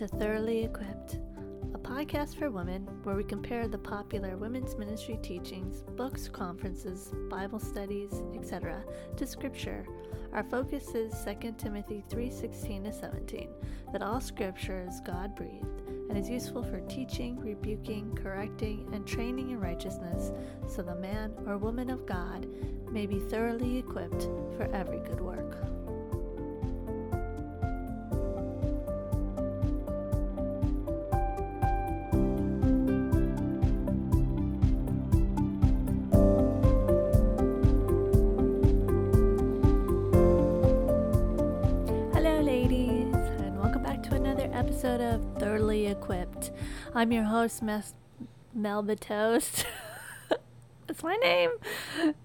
To Thoroughly Equipped, a podcast for women where we compare the popular women's ministry teachings, books, conferences, Bible studies, etc. to scripture. Our focus is 2 Timothy 3:16 to 17, that all scripture is God-breathed and is useful for teaching, rebuking, correcting, and training in righteousness, so the man or woman of God may be thoroughly equipped for every good work. I'm your host, Mes- Melba Toast. That's my name.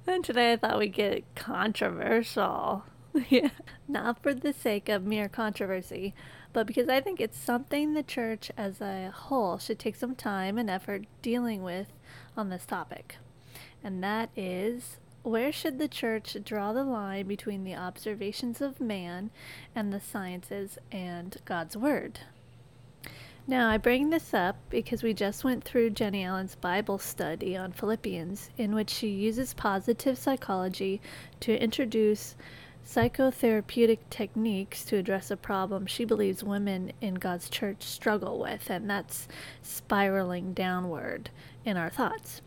And today I thought we'd get controversial. yeah. Not for the sake of mere controversy, but because I think it's something the church as a whole should take some time and effort dealing with on this topic. And that is where should the church draw the line between the observations of man and the sciences and God's Word? Now, I bring this up because we just went through Jennie Allen's Bible study on Philippians, in which she uses positive psychology to introduce psychotherapeutic techniques to address a problem she believes women in God's church struggle with, and that's spiraling downward in our thoughts.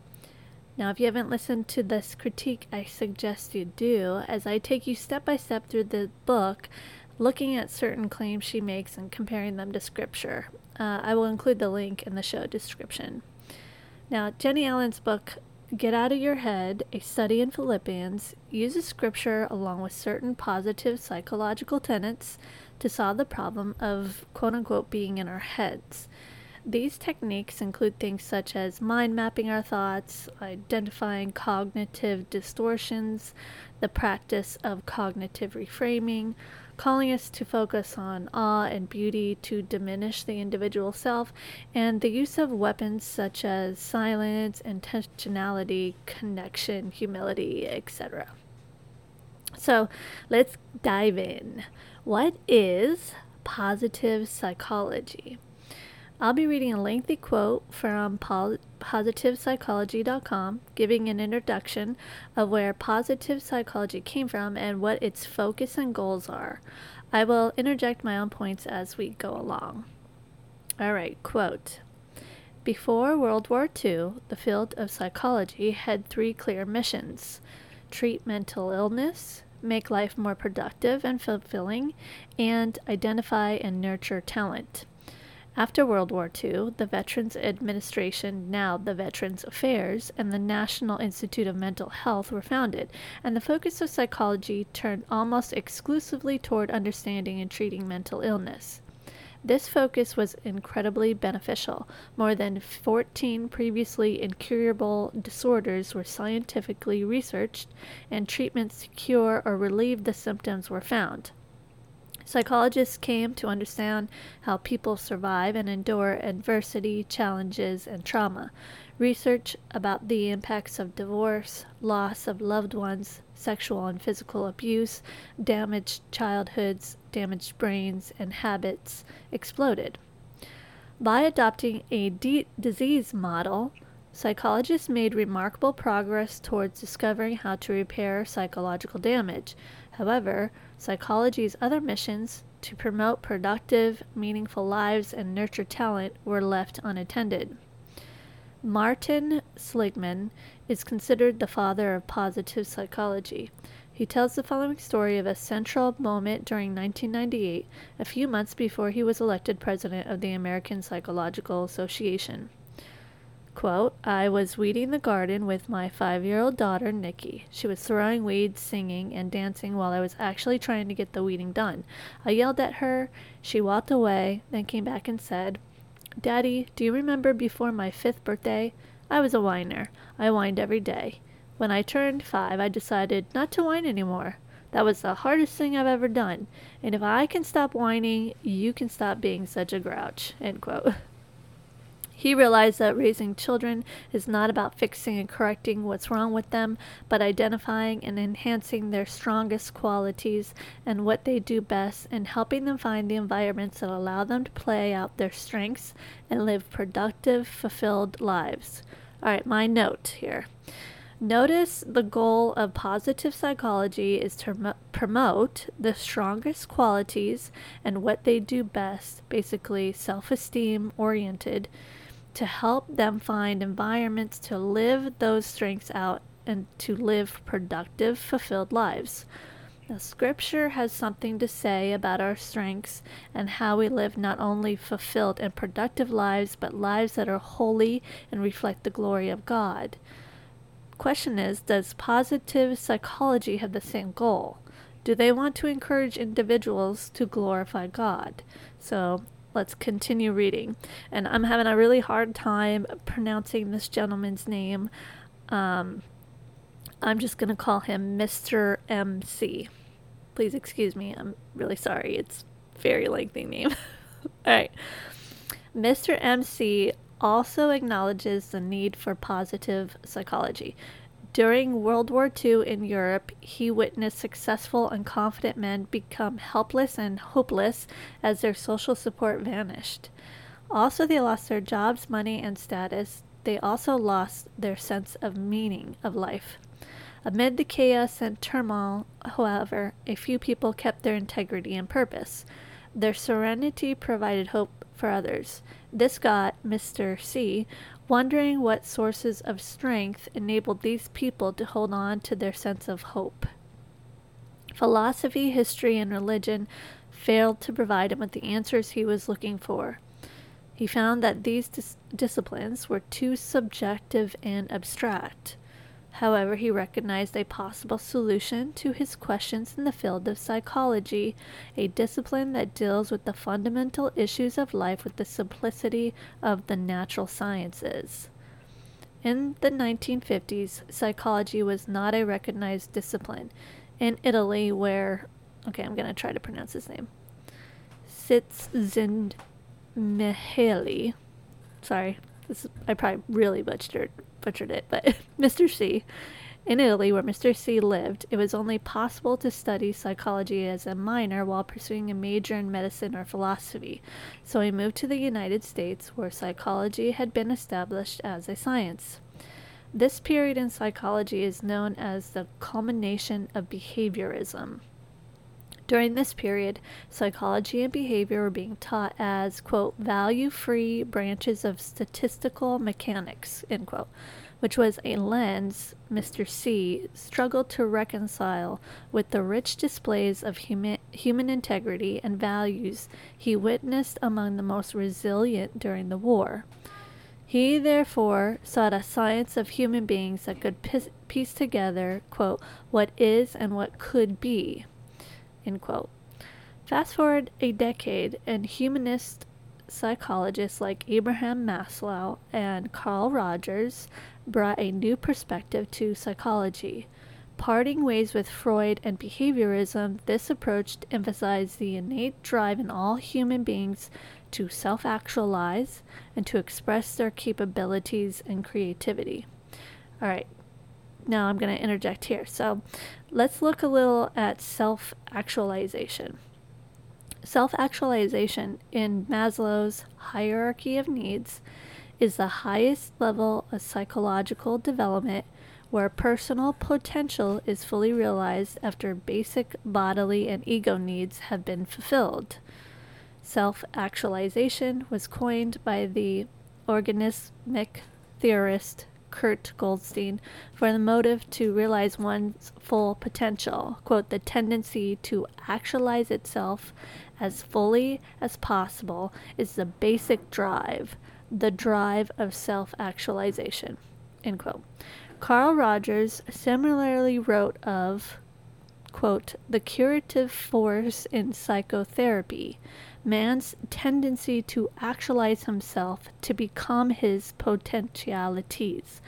Now, if you haven't listened to this critique, I suggest you do, as I take you step by step through the book, looking at certain claims she makes and comparing them to Scripture. Uh, I will include the link in the show description. Now, Jennie Allen's book, Get Out of Your Head A Study in Philippians, uses Scripture along with certain positive psychological tenets to solve the problem of quote unquote being in our heads. These techniques include things such as mind mapping our thoughts, identifying cognitive distortions, the practice of cognitive reframing, calling us to focus on awe and beauty to diminish the individual self, and the use of weapons such as silence, intentionality, connection, humility, etc. So let's dive in. What is positive psychology? I'll be reading a lengthy quote from positivepsychology.com, giving an introduction of where positive psychology came from and what its focus and goals are. I will interject my own points as we go along. All right, quote. Before World War II, the field of psychology had three clear missions treat mental illness, make life more productive and fulfilling, and identify and nurture talent. After World War II, the Veterans Administration, now the Veterans Affairs, and the National Institute of Mental Health were founded, and the focus of psychology turned almost exclusively toward understanding and treating mental illness. This focus was incredibly beneficial. More than 14 previously incurable disorders were scientifically researched, and treatments to cure or relieve the symptoms were found. Psychologists came to understand how people survive and endure adversity, challenges, and trauma. Research about the impacts of divorce, loss of loved ones, sexual and physical abuse, damaged childhoods, damaged brains, and habits exploded. By adopting a disease model, psychologists made remarkable progress towards discovering how to repair psychological damage. However, psychology's other missions to promote productive, meaningful lives and nurture talent were left unattended. Martin Seligman is considered the father of positive psychology. He tells the following story of a central moment during 1998, a few months before he was elected president of the American Psychological Association. Quote, I was weeding the garden with my five year old daughter, Nikki. She was throwing weeds, singing, and dancing while I was actually trying to get the weeding done. I yelled at her. She walked away, then came back and said, Daddy, do you remember before my fifth birthday? I was a whiner. I whined every day. When I turned five, I decided not to whine anymore. That was the hardest thing I've ever done. And if I can stop whining, you can stop being such a grouch. End quote. He realized that raising children is not about fixing and correcting what's wrong with them, but identifying and enhancing their strongest qualities and what they do best and helping them find the environments that allow them to play out their strengths and live productive, fulfilled lives. All right, my note here. Notice the goal of positive psychology is to promote the strongest qualities and what they do best, basically self esteem oriented to help them find environments to live those strengths out and to live productive, fulfilled lives. The scripture has something to say about our strengths and how we live not only fulfilled and productive lives, but lives that are holy and reflect the glory of God. Question is Does positive psychology have the same goal? Do they want to encourage individuals to glorify God? So let's continue reading. And I'm having a really hard time pronouncing this gentleman's name. Um, I'm just going to call him Mr. MC. Please excuse me. I'm really sorry. It's very lengthy name. All right. Mr. MC also acknowledges the need for positive psychology. During World War II in Europe, he witnessed successful and confident men become helpless and hopeless as their social support vanished. Also, they lost their jobs, money, and status. They also lost their sense of meaning of life. Amid the chaos and turmoil, however, a few people kept their integrity and purpose. Their serenity provided hope for others. This got Mr. C wondering what sources of strength enabled these people to hold on to their sense of hope. Philosophy, history, and religion failed to provide him with the answers he was looking for. He found that these dis- disciplines were too subjective and abstract. However, he recognized a possible solution to his questions in the field of psychology, a discipline that deals with the fundamental issues of life with the simplicity of the natural sciences. In the 1950s, psychology was not a recognized discipline. In Italy, where, okay, I'm going to try to pronounce his name, Csikszentmihalyi, sorry, this, I probably really butchered butchered it, but Mr. C. In Italy, where Mr. C lived, it was only possible to study psychology as a minor while pursuing a major in medicine or philosophy. So he moved to the United States, where psychology had been established as a science. This period in psychology is known as the culmination of behaviorism. During this period, psychology and behavior were being taught as, quote, value free branches of statistical mechanics, end quote, which was a lens Mr. C struggled to reconcile with the rich displays of human, human integrity and values he witnessed among the most resilient during the war. He therefore sought a science of human beings that could piece together, quote, what is and what could be, End quote. Fast forward a decade, and humanist psychologists like Abraham Maslow and Carl Rogers brought a new perspective to psychology. Parting ways with Freud and behaviorism, this approach emphasized the innate drive in all human beings to self actualize and to express their capabilities and creativity. All right, now I'm going to interject here. So let's look a little at self actualization. Self actualization in Maslow's hierarchy of needs is the highest level of psychological development where personal potential is fully realized after basic bodily and ego needs have been fulfilled. Self actualization was coined by the organismic theorist Kurt Goldstein for the motive to realize one's full potential. Quote, the tendency to actualize itself as fully as possible is the basic drive, the drive of self actualization. End quote. Carl Rogers similarly wrote of, quote, the curative force in psychotherapy man's tendency to actualize himself, to become his potentialities.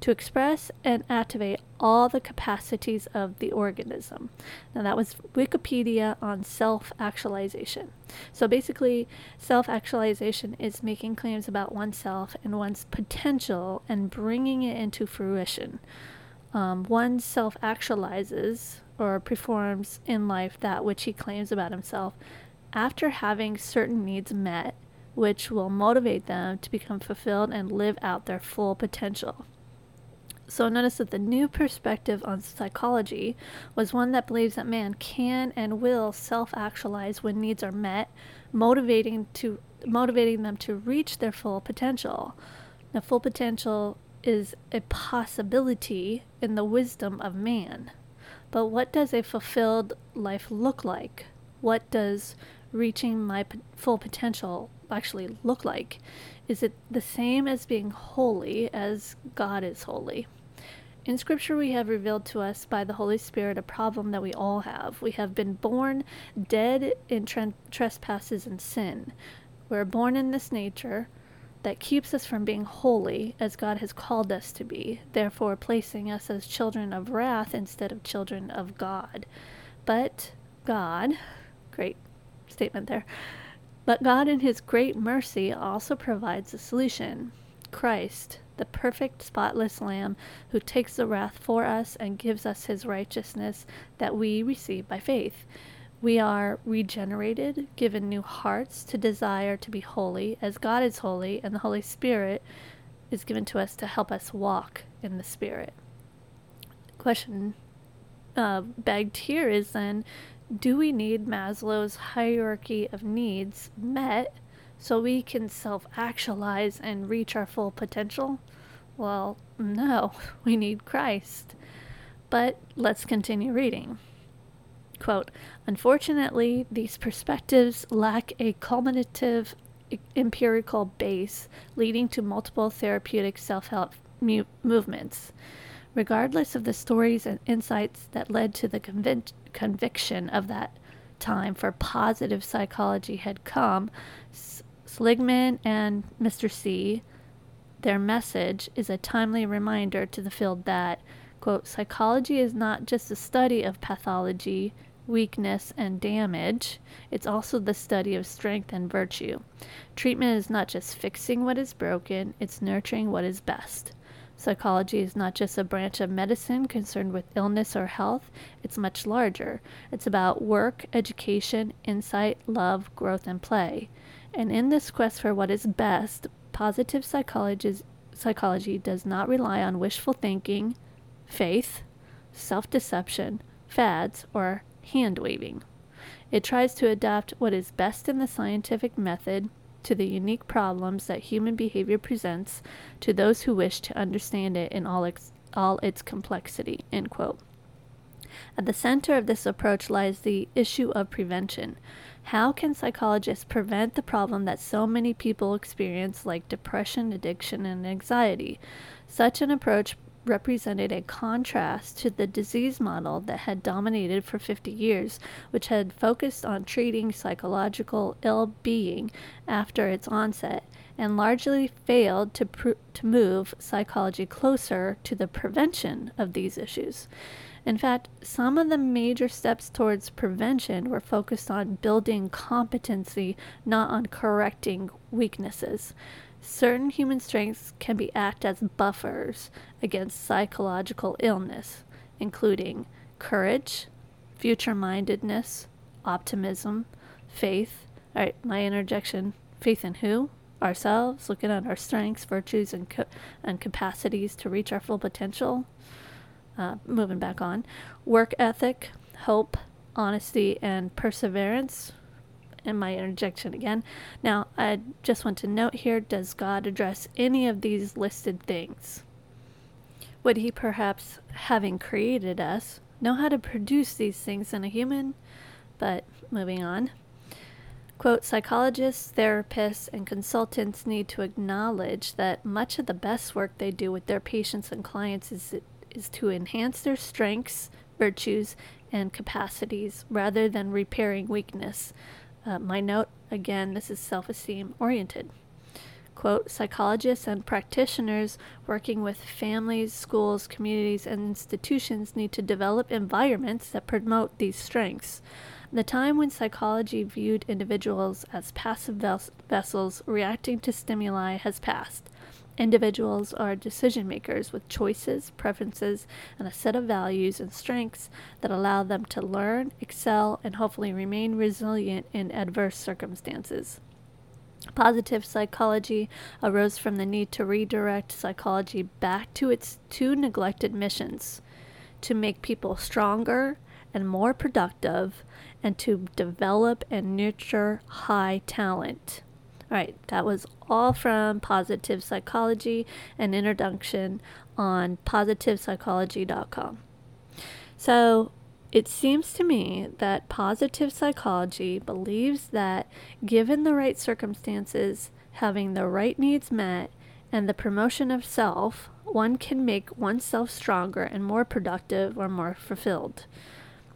to express and activate all the capacities of the organism. Now, that was Wikipedia on self actualization. So, basically, self actualization is making claims about oneself and one's potential and bringing it into fruition. Um, one self actualizes or performs in life that which he claims about himself after having certain needs met, which will motivate them to become fulfilled and live out their full potential. So notice that the new perspective on psychology was one that believes that man can and will self-actualize when needs are met, motivating to motivating them to reach their full potential. Now full potential is a possibility in the wisdom of man. But what does a fulfilled life look like? What does reaching my full potential actually look like? Is it the same as being holy as God is holy? In Scripture, we have revealed to us by the Holy Spirit a problem that we all have. We have been born dead in tre- trespasses and sin. We're born in this nature that keeps us from being holy as God has called us to be, therefore placing us as children of wrath instead of children of God. But God, great statement there, but God in His great mercy also provides a solution Christ the perfect, spotless Lamb who takes the wrath for us and gives us his righteousness that we receive by faith. We are regenerated, given new hearts to desire to be holy as God is holy, and the Holy Spirit is given to us to help us walk in the Spirit. Question uh, begged here is then do we need Maslow's hierarchy of needs met so we can self actualize and reach our full potential? Well, no, we need Christ. But let's continue reading. Quote Unfortunately, these perspectives lack a culminative empirical base leading to multiple therapeutic self help mu- movements. Regardless of the stories and insights that led to the convic- conviction of that time for positive psychology had come, Seligman and Mr. C, their message is a timely reminder to the field that, quote, psychology is not just the study of pathology, weakness, and damage, it's also the study of strength and virtue. Treatment is not just fixing what is broken, it's nurturing what is best. Psychology is not just a branch of medicine concerned with illness or health, it's much larger. It's about work, education, insight, love, growth, and play. And in this quest for what is best, positive psychology does not rely on wishful thinking, faith, self deception, fads, or hand waving. It tries to adapt what is best in the scientific method to the unique problems that human behavior presents to those who wish to understand it in all its, all its complexity. End quote. At the center of this approach lies the issue of prevention. How can psychologists prevent the problem that so many people experience, like depression, addiction, and anxiety? Such an approach represented a contrast to the disease model that had dominated for 50 years, which had focused on treating psychological ill being after its onset and largely failed to, pr- to move psychology closer to the prevention of these issues. In fact, some of the major steps towards prevention were focused on building competency, not on correcting weaknesses. Certain human strengths can be act as buffers against psychological illness, including courage, future mindedness, optimism, faith. All right, my interjection faith in who? Ourselves, looking at our strengths, virtues, and, co- and capacities to reach our full potential uh, moving back on work ethic, hope, honesty, and perseverance. And my interjection again. Now, I just want to note here does God address any of these listed things? Would He perhaps, having created us, know how to produce these things in a human? But moving on. Quote, psychologists, therapists, and consultants need to acknowledge that much of the best work they do with their patients and clients is is to enhance their strengths, virtues, and capacities rather than repairing weakness. Uh, my note again, this is self esteem oriented. quote, psychologists and practitioners working with families, schools, communities, and institutions need to develop environments that promote these strengths. The time when psychology viewed individuals as passive ves- vessels reacting to stimuli has passed. Individuals are decision makers with choices, preferences, and a set of values and strengths that allow them to learn, excel, and hopefully remain resilient in adverse circumstances. Positive psychology arose from the need to redirect psychology back to its two neglected missions to make people stronger and more productive, and to develop and nurture high talent. All right, that was all from Positive Psychology and introduction on positivepsychology.com. So, it seems to me that positive psychology believes that given the right circumstances, having the right needs met, and the promotion of self, one can make oneself stronger and more productive or more fulfilled.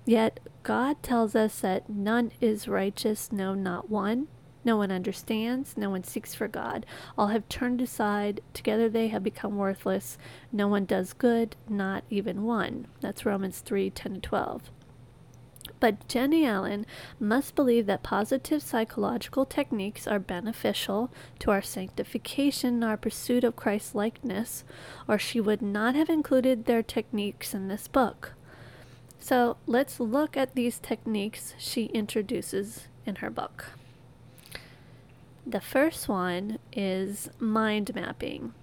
Yet God tells us that none is righteous, no, not one. No one understands, no one seeks for God. All have turned aside, together they have become worthless. No one does good, not even one. That's Romans 3 10 12. But Jennie Allen must believe that positive psychological techniques are beneficial to our sanctification and our pursuit of Christ likeness, or she would not have included their techniques in this book. So let's look at these techniques she introduces in her book. The first one is mind mapping.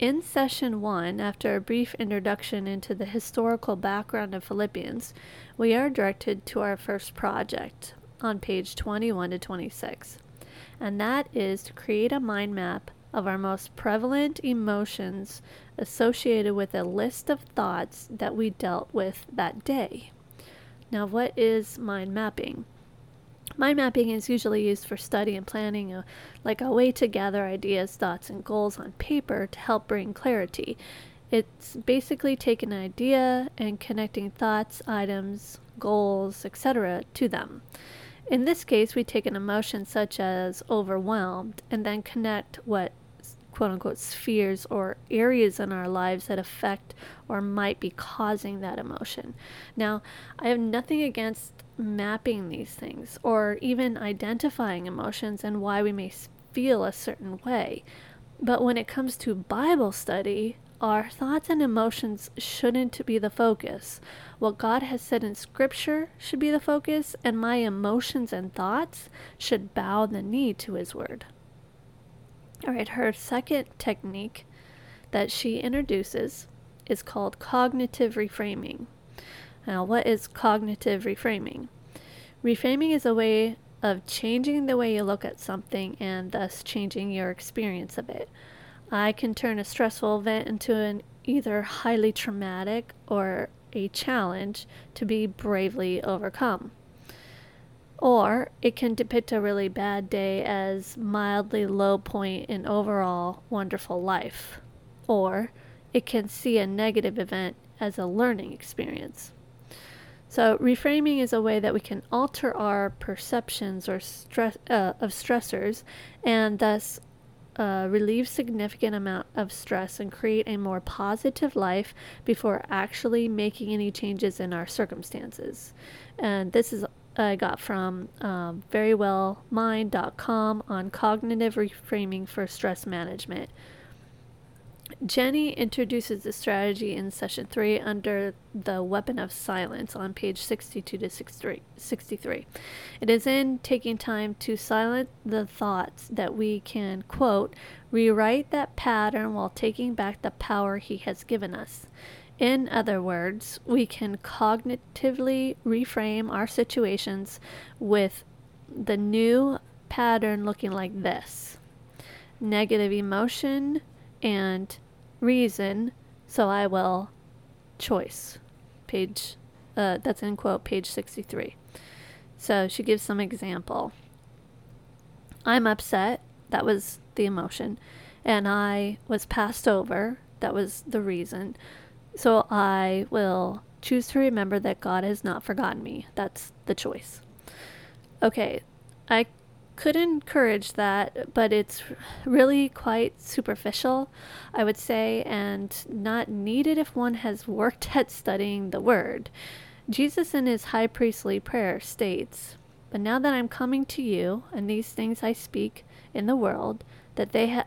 In session one, after a brief introduction into the historical background of Philippians, we are directed to our first project on page 21 to 26, and that is to create a mind map of our most prevalent emotions associated with a list of thoughts that we dealt with that day. Now, what is mind mapping? Mind mapping is usually used for study and planning, a, uh, like a way to gather ideas, thoughts, and goals on paper to help bring clarity. It's basically taking an idea and connecting thoughts, items, goals, etc. to them. In this case, we take an emotion such as overwhelmed and then connect what quote unquote spheres or areas in our lives that affect or might be causing that emotion. Now, I have nothing against mapping these things or even identifying emotions and why we may feel a certain way. But when it comes to Bible study, our thoughts and emotions shouldn't be the focus. What God has said in Scripture should be the focus, and my emotions and thoughts should bow the knee to His Word. All right, her second technique that she introduces is called cognitive reframing. Now, what is cognitive reframing? Reframing is a way of changing the way you look at something and thus changing your experience of it. I can turn a stressful event into an either highly traumatic or a challenge to be bravely overcome. Or it can depict a really bad day as mildly low point in overall wonderful life. Or it can see a negative event as a learning experience. So, reframing is a way that we can alter our perceptions or stress uh, of stressors and thus uh, relieve significant amount of stress and create a more positive life before actually making any changes in our circumstances. And this is I got from um, verywellmind.com on cognitive reframing for stress management. Jennie introduces the strategy in session three under the weapon of silence on page 62 to 63. It is in taking time to silence the thoughts that we can, quote, rewrite that pattern while taking back the power he has given us. In other words, we can cognitively reframe our situations with the new pattern looking like this negative emotion and reason, so I will choice. Page, uh, that's in quote, page 63. So she gives some example. I'm upset, that was the emotion, and I was passed over, that was the reason. So I will choose to remember that God has not forgotten me. That's the choice. Okay, I could encourage that, but it's really quite superficial, I would say, and not needed if one has worked at studying the Word. Jesus, in his high priestly prayer, states, But now that I'm coming to you, and these things I speak in the world, that they, ha-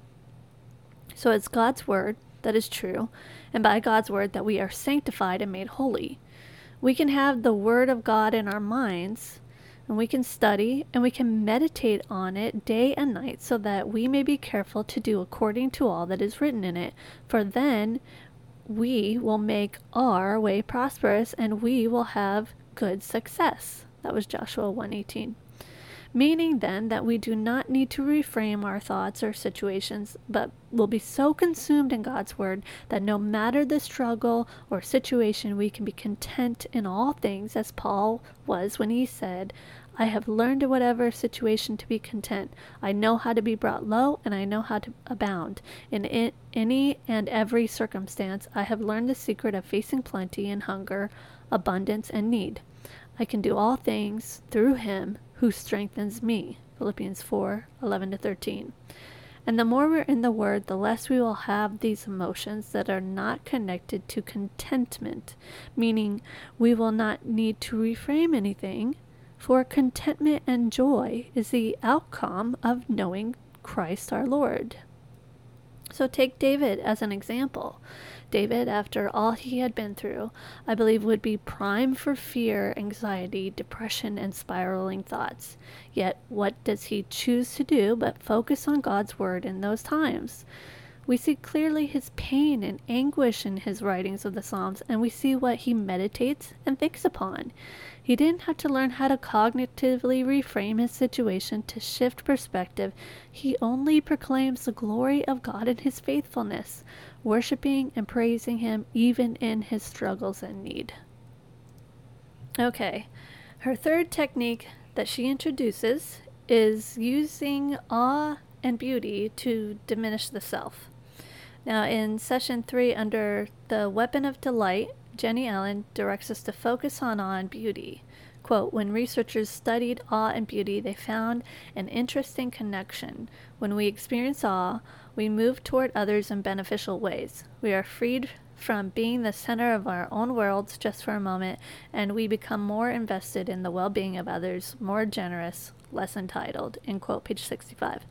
So it's God's word that is true, and by God's word that we are sanctified and made holy we can have the Word of God in our minds and we can study and we can meditate on it day and night so that we may be careful to do according to all that is written in it. For then we will make our way prosperous and we will have good success. That was Joshua 118 meaning then that we do not need to reframe our thoughts or situations, but will be so consumed in God's Word that no matter the struggle or situation, we can be content in all things, as Paul was when he said, I have learned in whatever situation to be content. I know how to be brought low, and I know how to abound. In any and every circumstance, I have learned the secret of facing plenty and hunger, abundance and need. I can do all things through him who strengthens me. Philippians 4 11 to 13. And the more we're in the Word, the less we will have these emotions that are not connected to contentment, meaning we will not need to reframe anything, for contentment and joy is the outcome of knowing Christ our Lord. So take David as an example. David, after all he had been through, I believe would be prime for fear, anxiety, depression, and spiraling thoughts. Yet, what does he choose to do but focus on God's word in those times? We see clearly his pain and anguish in his writings of the Psalms, and we see what he meditates and thinks upon. He didn't have to learn how to cognitively reframe his situation to shift perspective. He only proclaims the glory of God and his faithfulness worshiping and praising Him even in his struggles and need. Okay, her third technique that she introduces is using awe and beauty to diminish the self. Now, in session three, under the weapon of delight, Jennie Allen directs us to focus on awe and beauty. Quote, when researchers studied awe and beauty, they found an interesting connection. When we experience awe, we move toward others in beneficial ways. We are freed from being the center of our own worlds just for a moment, and we become more invested in the well being of others, more generous, less entitled. In quote, page 65.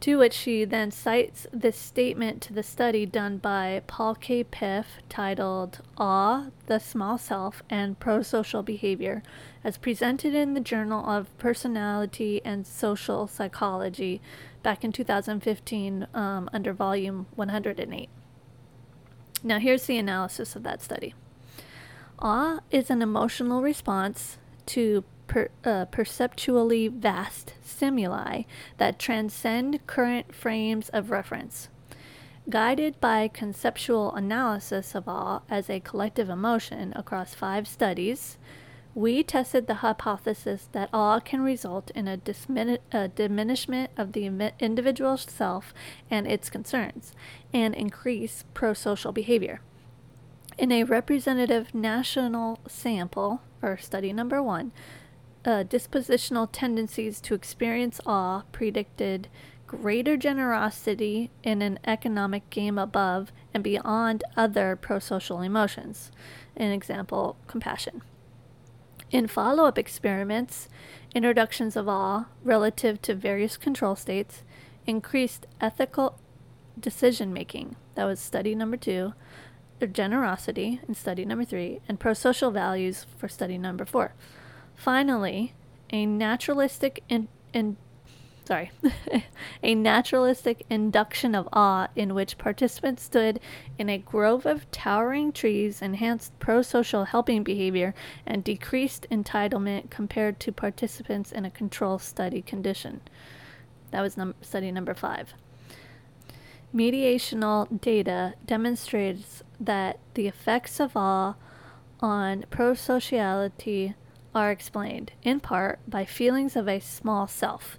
To which she then cites this statement to the study done by Paul K. Piff titled Awe, the Small Self, and Prosocial Behavior, as presented in the Journal of Personality and Social Psychology back in 2015 um, under volume 108. Now, here's the analysis of that study. Awe is an emotional response to per, uh, perceptually vast stimuli that transcend current frames of reference. Guided by conceptual analysis of awe as a collective emotion across five studies, we tested the hypothesis that awe can result in a, dismin- a diminishment of the individual self and its concerns, and increase prosocial behavior. In a representative national sample, or study number one, uh, dispositional tendencies to experience awe predicted greater generosity in an economic game above and beyond other prosocial emotions. An example, compassion. In follow up experiments, introductions of awe relative to various control states increased ethical decision making. That was study number two. Generosity in study number three, and pro social values for study number four. Finally, a naturalistic in, in sorry, a naturalistic induction of awe in which participants stood in a grove of towering trees enhanced pro social helping behavior and decreased entitlement compared to participants in a control study condition. That was num- study number five. Mediational data demonstrates that the effects of awe on prosociality are explained, in part, by feelings of a small self.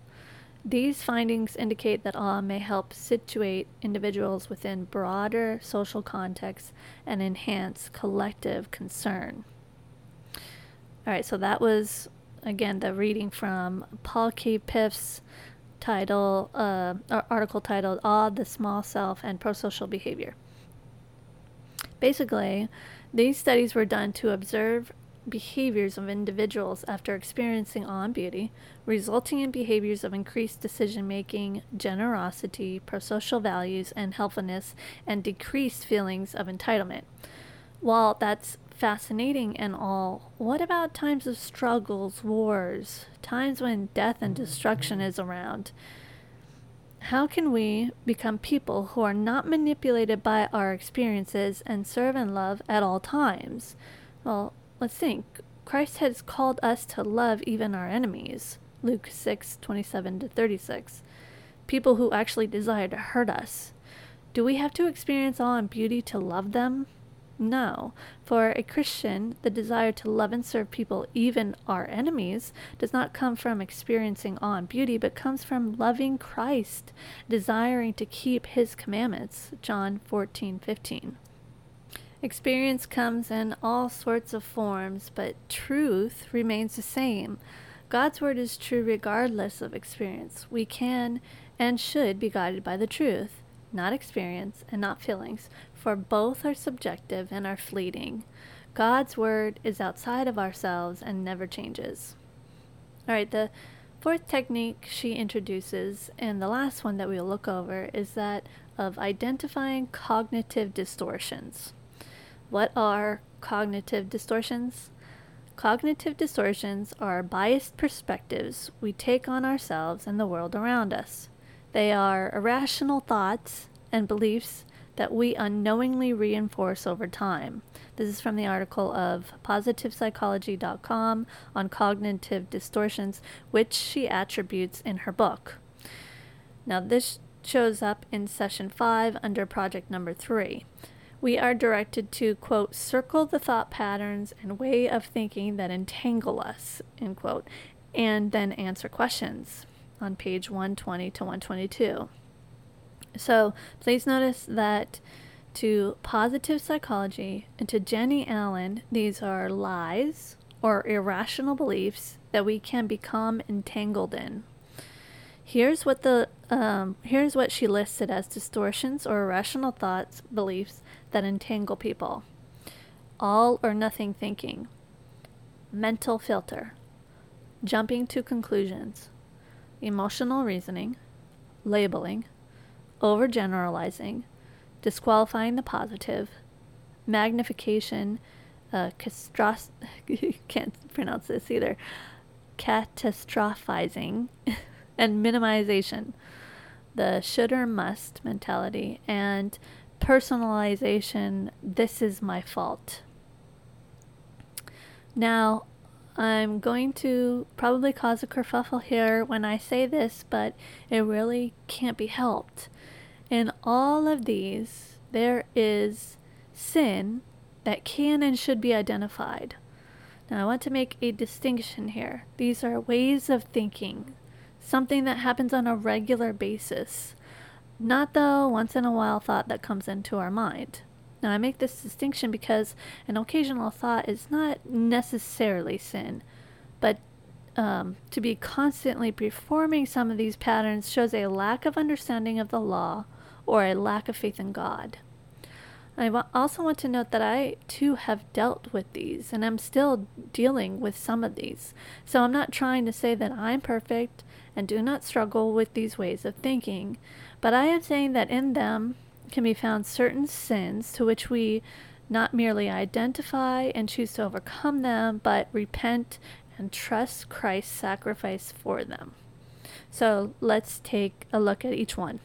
These findings indicate that awe may help situate individuals within broader social contexts and enhance collective concern. All right, so that was again the reading from Paul K. Piff's title, uh, article titled "Awe, the Small Self, and Prosocial Behavior." Basically, these studies were done to observe behaviors of individuals after experiencing awe and beauty, resulting in behaviors of increased decision making, generosity, prosocial values, and helpfulness, and decreased feelings of entitlement. While that's fascinating and all, what about times of struggles, wars, times when death and destruction is around? How can we become people who are not manipulated by our experiences and serve and love at all times? Well, let's think. Christ has called us to love even our enemies. Luke 6 27 to 36. People who actually desire to hurt us. Do we have to experience awe and beauty to love them? No. For a Christian, the desire to love and serve people, even our enemies, does not come from experiencing awe and beauty, but comes from loving Christ, desiring to keep his commandments. John 14 15. Experience comes in all sorts of forms, but truth remains the same. God's word is true regardless of experience. We can and should be guided by the truth, not experience and not feelings, for both are subjective and are fleeting. God's word is outside of ourselves and never changes. All right, the fourth technique she introduces, and the last one that we'll look over, is that of identifying cognitive distortions. What are cognitive distortions? Cognitive distortions are biased perspectives we take on ourselves and the world around us. They are irrational thoughts and beliefs that we unknowingly reinforce over time. This is from the article of positivepsychology.com on cognitive distortions, which she attributes in her book. Now, this shows up in session 5 under project number 3 we are directed to, quote, circle the thought patterns and way of thinking that entangle us, end quote, and then answer questions on page 120 to 122. So please notice that to positive psychology and to Jennie Allen, these are lies or irrational beliefs that we can become entangled in. Here's what the um, here's what she listed as distortions or irrational thoughts, beliefs that entangle people. All or nothing thinking, mental filter, jumping to conclusions, emotional reasoning, labeling, overgeneralizing, disqualifying the positive, magnification, uh, can't pronounce this either, catastrophizing, and minimization, the should or must mentality, and personalization, this is my fault. Now, I'm going to probably cause a kerfuffle here when I say this, but it really can't be helped. In all of these, there is sin that can and should be identified. Now, I want to make a distinction here. These are ways of thinking, something that happens on a regular basis. Not the once in a while thought that comes into our mind. Now, I make this distinction because an occasional thought is not necessarily sin, but um, to be constantly performing some of these patterns shows a lack of understanding of the law or a lack of faith in God. I also want to note that I too have dealt with these and I'm still dealing with some of these. So I'm not trying to say that I'm perfect and do not struggle with these ways of thinking. But I am saying that in them can be found certain sins to which we not merely identify and choose to overcome them, but repent and trust Christ's sacrifice for them. So let's take a look at each one.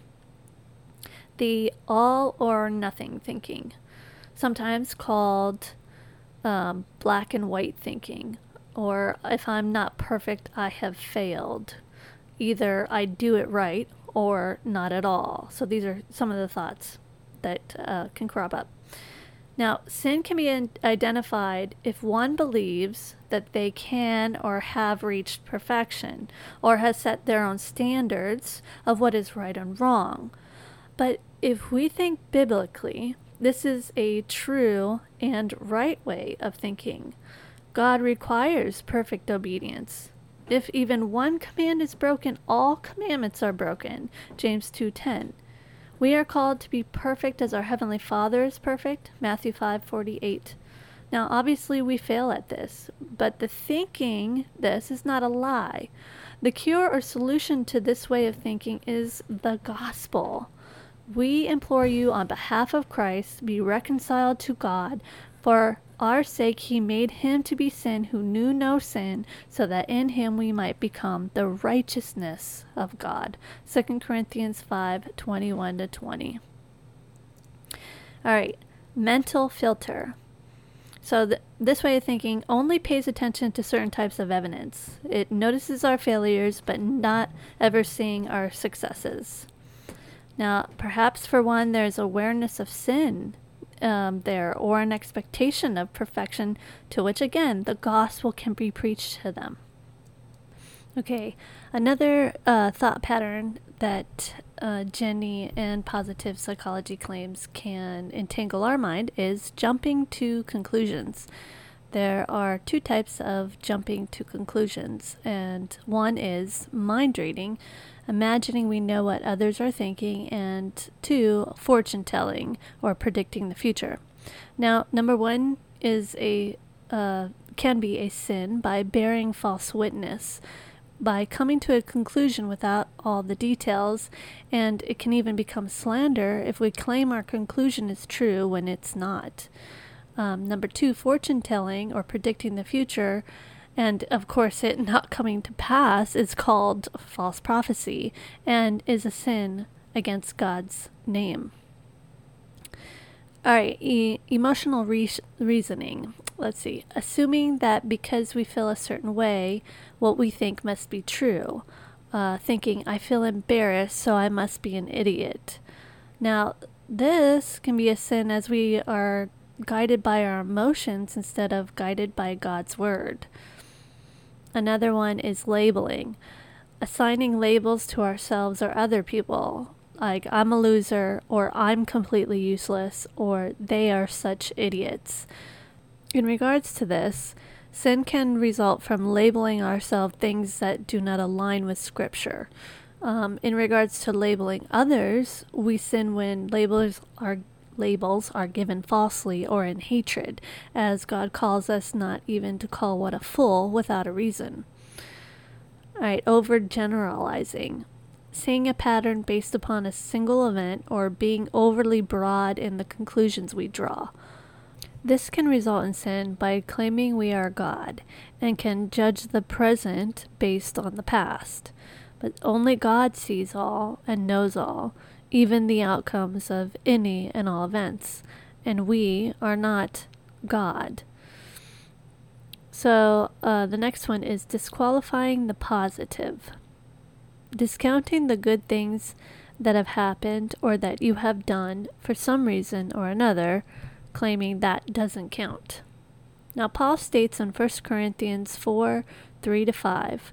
The all or nothing thinking, sometimes called um, black and white thinking, or if I'm not perfect, I have failed. Either I do it right or not at all. So these are some of the thoughts that uh, can crop up. Now, sin can be identified if one believes that they can or have reached perfection or has set their own standards of what is right and wrong. But if we think biblically, this is a true and right way of thinking. God requires perfect obedience. If even one command is broken, all commandments are broken. James 2:10. We are called to be perfect as our heavenly Father is perfect. Matthew 5:48. Now, obviously we fail at this, but the thinking this is not a lie. The cure or solution to this way of thinking is the gospel. We implore you on behalf of Christ, be reconciled to God, for our sake he made him to be sin who knew no sin, so that in him we might become the righteousness of God. 2 Corinthians 5 21 to 20. All right, mental filter. So, th- this way of thinking only pays attention to certain types of evidence. It notices our failures, but not ever seeing our successes. Now, perhaps for one, there's awareness of sin um, there or an expectation of perfection to which, again, the gospel can be preached to them. Okay, another uh, thought pattern that uh, Jennie and positive psychology claims can entangle our mind is jumping to conclusions. There are two types of jumping to conclusions, and one is mind reading, imagining we know what others are thinking, and two, fortune telling or predicting the future. Now, number one is a uh, can be a sin by bearing false witness, by coming to a conclusion without all the details, and it can even become slander if we claim our conclusion is true when it's not. Um, number two, fortune telling or predicting the future and of course it not coming to pass is called false prophecy and is a sin against God's name. All right, e- emotional re- reasoning. Let's see. Assuming that because we feel a certain way, what we think must be true. Uh, thinking, I feel embarrassed, so I must be an idiot. Now, this can be a sin as we are guided by our emotions instead of guided by God's word. Another one is labeling, assigning labels to ourselves or other people, like I'm a loser, or I'm completely useless, or they are such idiots. In regards to this, sin can result from labeling ourselves things that do not align with Scripture. Um, in regards to labeling others, we sin when labels are labels are given falsely or in hatred, as God calls us not even to call what a fool without a reason. Alright, overgeneralizing. Seeing a pattern based upon a single event or being overly broad in the conclusions we draw. This can result in sin by claiming we are God and can judge the present based on the past. But only God sees all and knows all, even the outcomes of any and all events, and we are not God. So uh, the next one is disqualifying the positive. Discounting the good things that have happened or that you have done for some reason or another, claiming that doesn't count. Now, Paul states in 1 Corinthians 4 3 to 5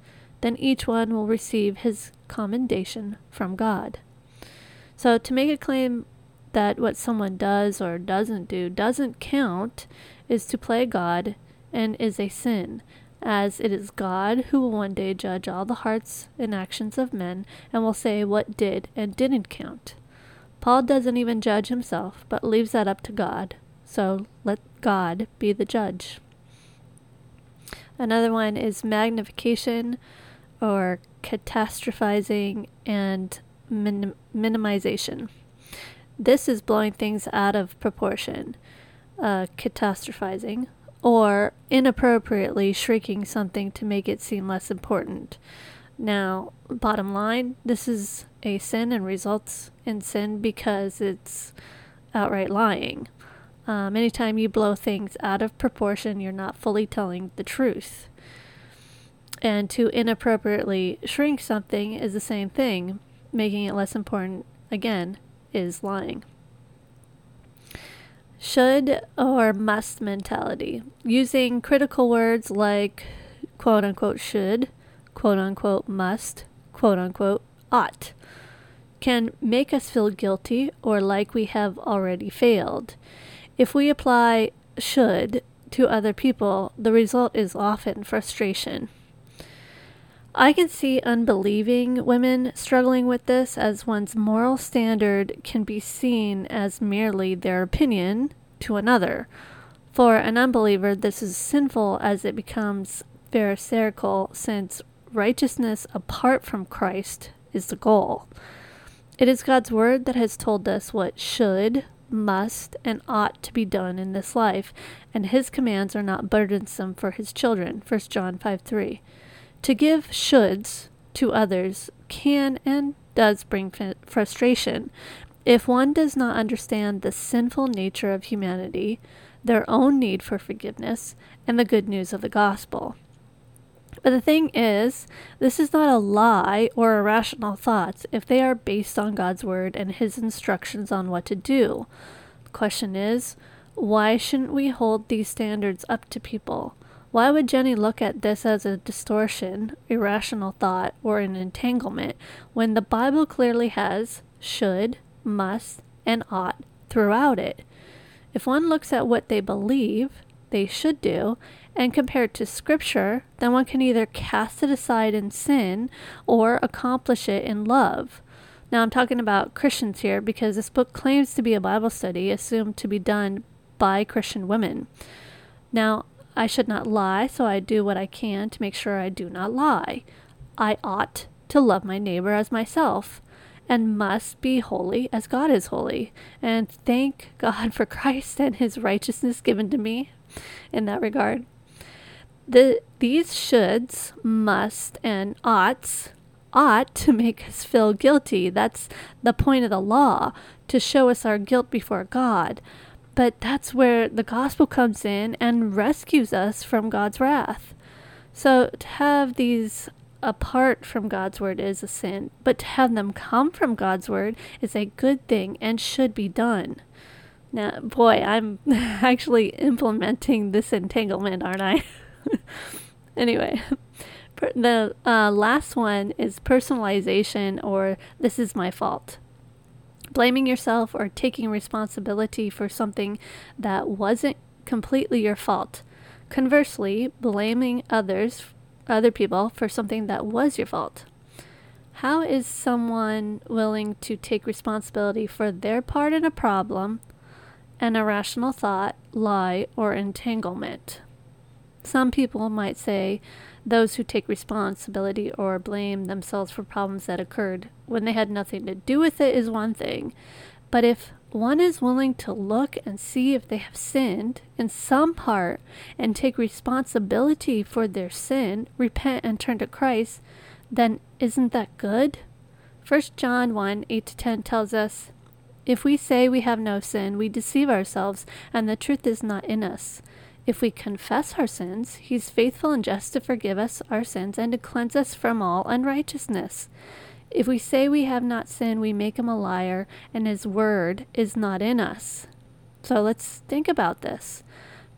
then each one will receive his commendation from God. So to make a claim that what someone does or doesn't do doesn't count is to play God and is a sin, as it is God who will one day judge all the hearts and actions of men and will say what did and didn't count. Paul doesn't even judge himself, but leaves that up to God. So let God be the judge. Another one is magnification or catastrophizing and minim- minimization. This is blowing things out of proportion, uh, catastrophizing, or inappropriately shrinking something to make it seem less important. Now, bottom line, this is a sin and results in sin because it's outright lying. Um, anytime you blow things out of proportion, you're not fully telling the truth. And to inappropriately shrink something is the same thing, making it less important, again, is lying. Should or must mentality. Using critical words like quote unquote should, quote unquote must, quote unquote ought can make us feel guilty or like we have already failed. If we apply should to other people, the result is often frustration. I can see unbelieving women struggling with this as one's moral standard can be seen as merely their opinion to another. For an unbeliever, this is sinful as it becomes pharisaical, since righteousness apart from Christ is the goal. It is God's word that has told us what should, must, and ought to be done in this life, and his commands are not burdensome for his children. 1 John 5 3. To give shoulds to others can and does bring frustration. If one does not understand the sinful nature of humanity, their own need for forgiveness, and the good news of the gospel. But the thing is, this is not a lie or irrational thoughts if they are based on God's word and his instructions on what to do. The question is, why shouldn't we hold these standards up to people? Why would Jennie look at this as a distortion, irrational thought, or an entanglement when the Bible clearly has should, must, and ought throughout it? If one looks at what they believe they should do and compare it to Scripture, then one can either cast it aside in sin or accomplish it in love. Now, I'm talking about Christians here because this book claims to be a Bible study assumed to be done by Christian women. Now, I should not lie, so I do what I can to make sure I do not lie. I ought to love my neighbor as myself and must be holy as God is holy. And thank God for Christ and his righteousness given to me in that regard. The, these shoulds, must, and oughts ought to make us feel guilty. That's the point of the law, to show us our guilt before God. But that's where the gospel comes in and rescues us from God's wrath. So to have these apart from God's word is a sin, but to have them come from God's word is a good thing and should be done. Now, boy, I'm actually implementing this entanglement, aren't I? anyway, the uh, last one is personalization or this is my fault blaming yourself or taking responsibility for something that wasn't completely your fault. Conversely, blaming others, other people, for something that was your fault. How is someone willing to take responsibility for their part in a problem, an irrational thought, lie, or entanglement? Some people might say, those who take responsibility or blame themselves for problems that occurred when they had nothing to do with it is one thing. But if one is willing to look and see if they have sinned in some part and take responsibility for their sin, repent and turn to Christ, then isn't that good? 1 John 1 8 to 10 tells us, If we say we have no sin, we deceive ourselves, and the truth is not in us. If we confess our sins, he is faithful and just to forgive us our sins and to cleanse us from all unrighteousness. If we say we have not sinned, we make him a liar, and his word is not in us. So let's think about this.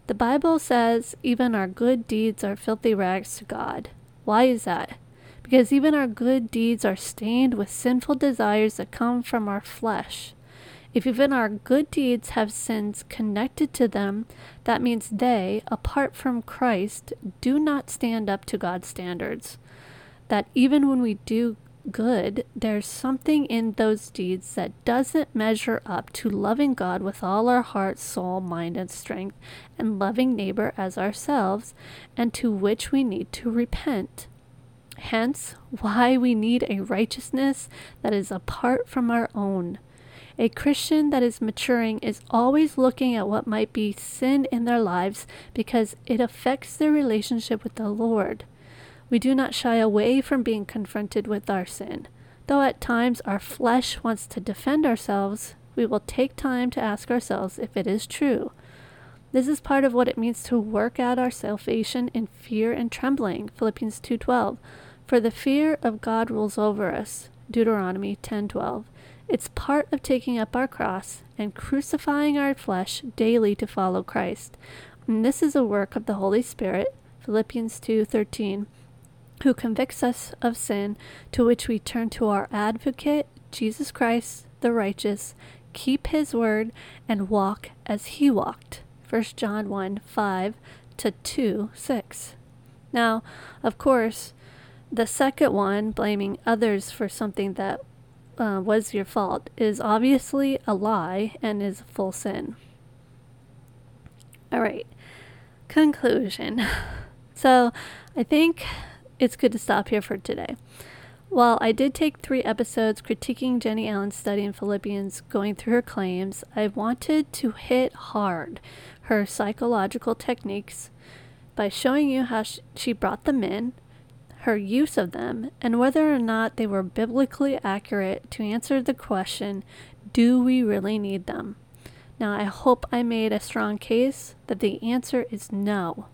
The Bible says even our good deeds are filthy rags to God. Why is that? because even our good deeds are stained with sinful desires that come from our flesh. If even our good deeds have sins connected to them, that means they, apart from Christ, do not stand up to God's standards. That even when we do good, there's something in those deeds that doesn't measure up to loving God with all our heart, soul, mind, and strength, and loving neighbor as ourselves, and to which we need to repent. Hence, why we need a righteousness that is apart from our own. A Christian that is maturing is always looking at what might be sin in their lives because it affects their relationship with the Lord. We do not shy away from being confronted with our sin. Though at times our flesh wants to defend ourselves, we will take time to ask ourselves if it is true. This is part of what it means to work out our salvation in fear and trembling. Philippians 2:12. For the fear of God rules over us. Deuteronomy 10:12. It's part of taking up our cross and crucifying our flesh daily to follow Christ. And this is a work of the Holy Spirit, Philippians 2:13, who convicts us of sin, to which we turn to our advocate, Jesus Christ, the righteous, keep his word and walk as he walked. 1 John 1 5 to 2 6. Now, of course, the second one, blaming others for something that uh, was your fault is obviously a lie and is a full sin. All right, conclusion. So I think it's good to stop here for today. While I did take three episodes critiquing Jennie Allen's study in Philippians, going through her claims, I wanted to hit hard her psychological techniques by showing you how she brought them in, her use of them, and whether or not they were biblically accurate to answer the question do we really need them? Now, I hope I made a strong case that the answer is no.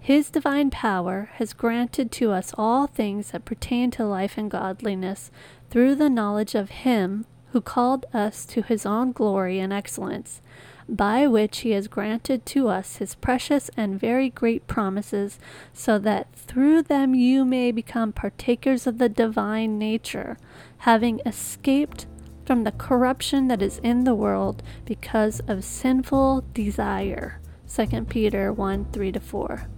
His divine power has granted to us all things that pertain to life and godliness through the knowledge of Him who called us to His own glory and excellence by which he has granted to us his precious and very great promises, so that through them you may become partakers of the divine nature, having escaped from the corruption that is in the world because of sinful desire. 2 Peter 1 3 to 4.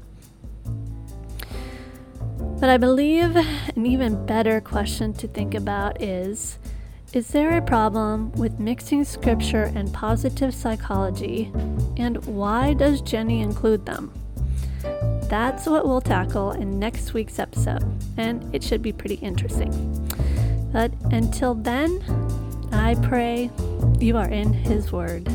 But I believe an even better question to think about is is there a problem with mixing scripture and positive psychology, and why does Jennie include them? That's what we'll tackle in next week's episode, and it should be pretty interesting. But until then, I pray you are in His Word.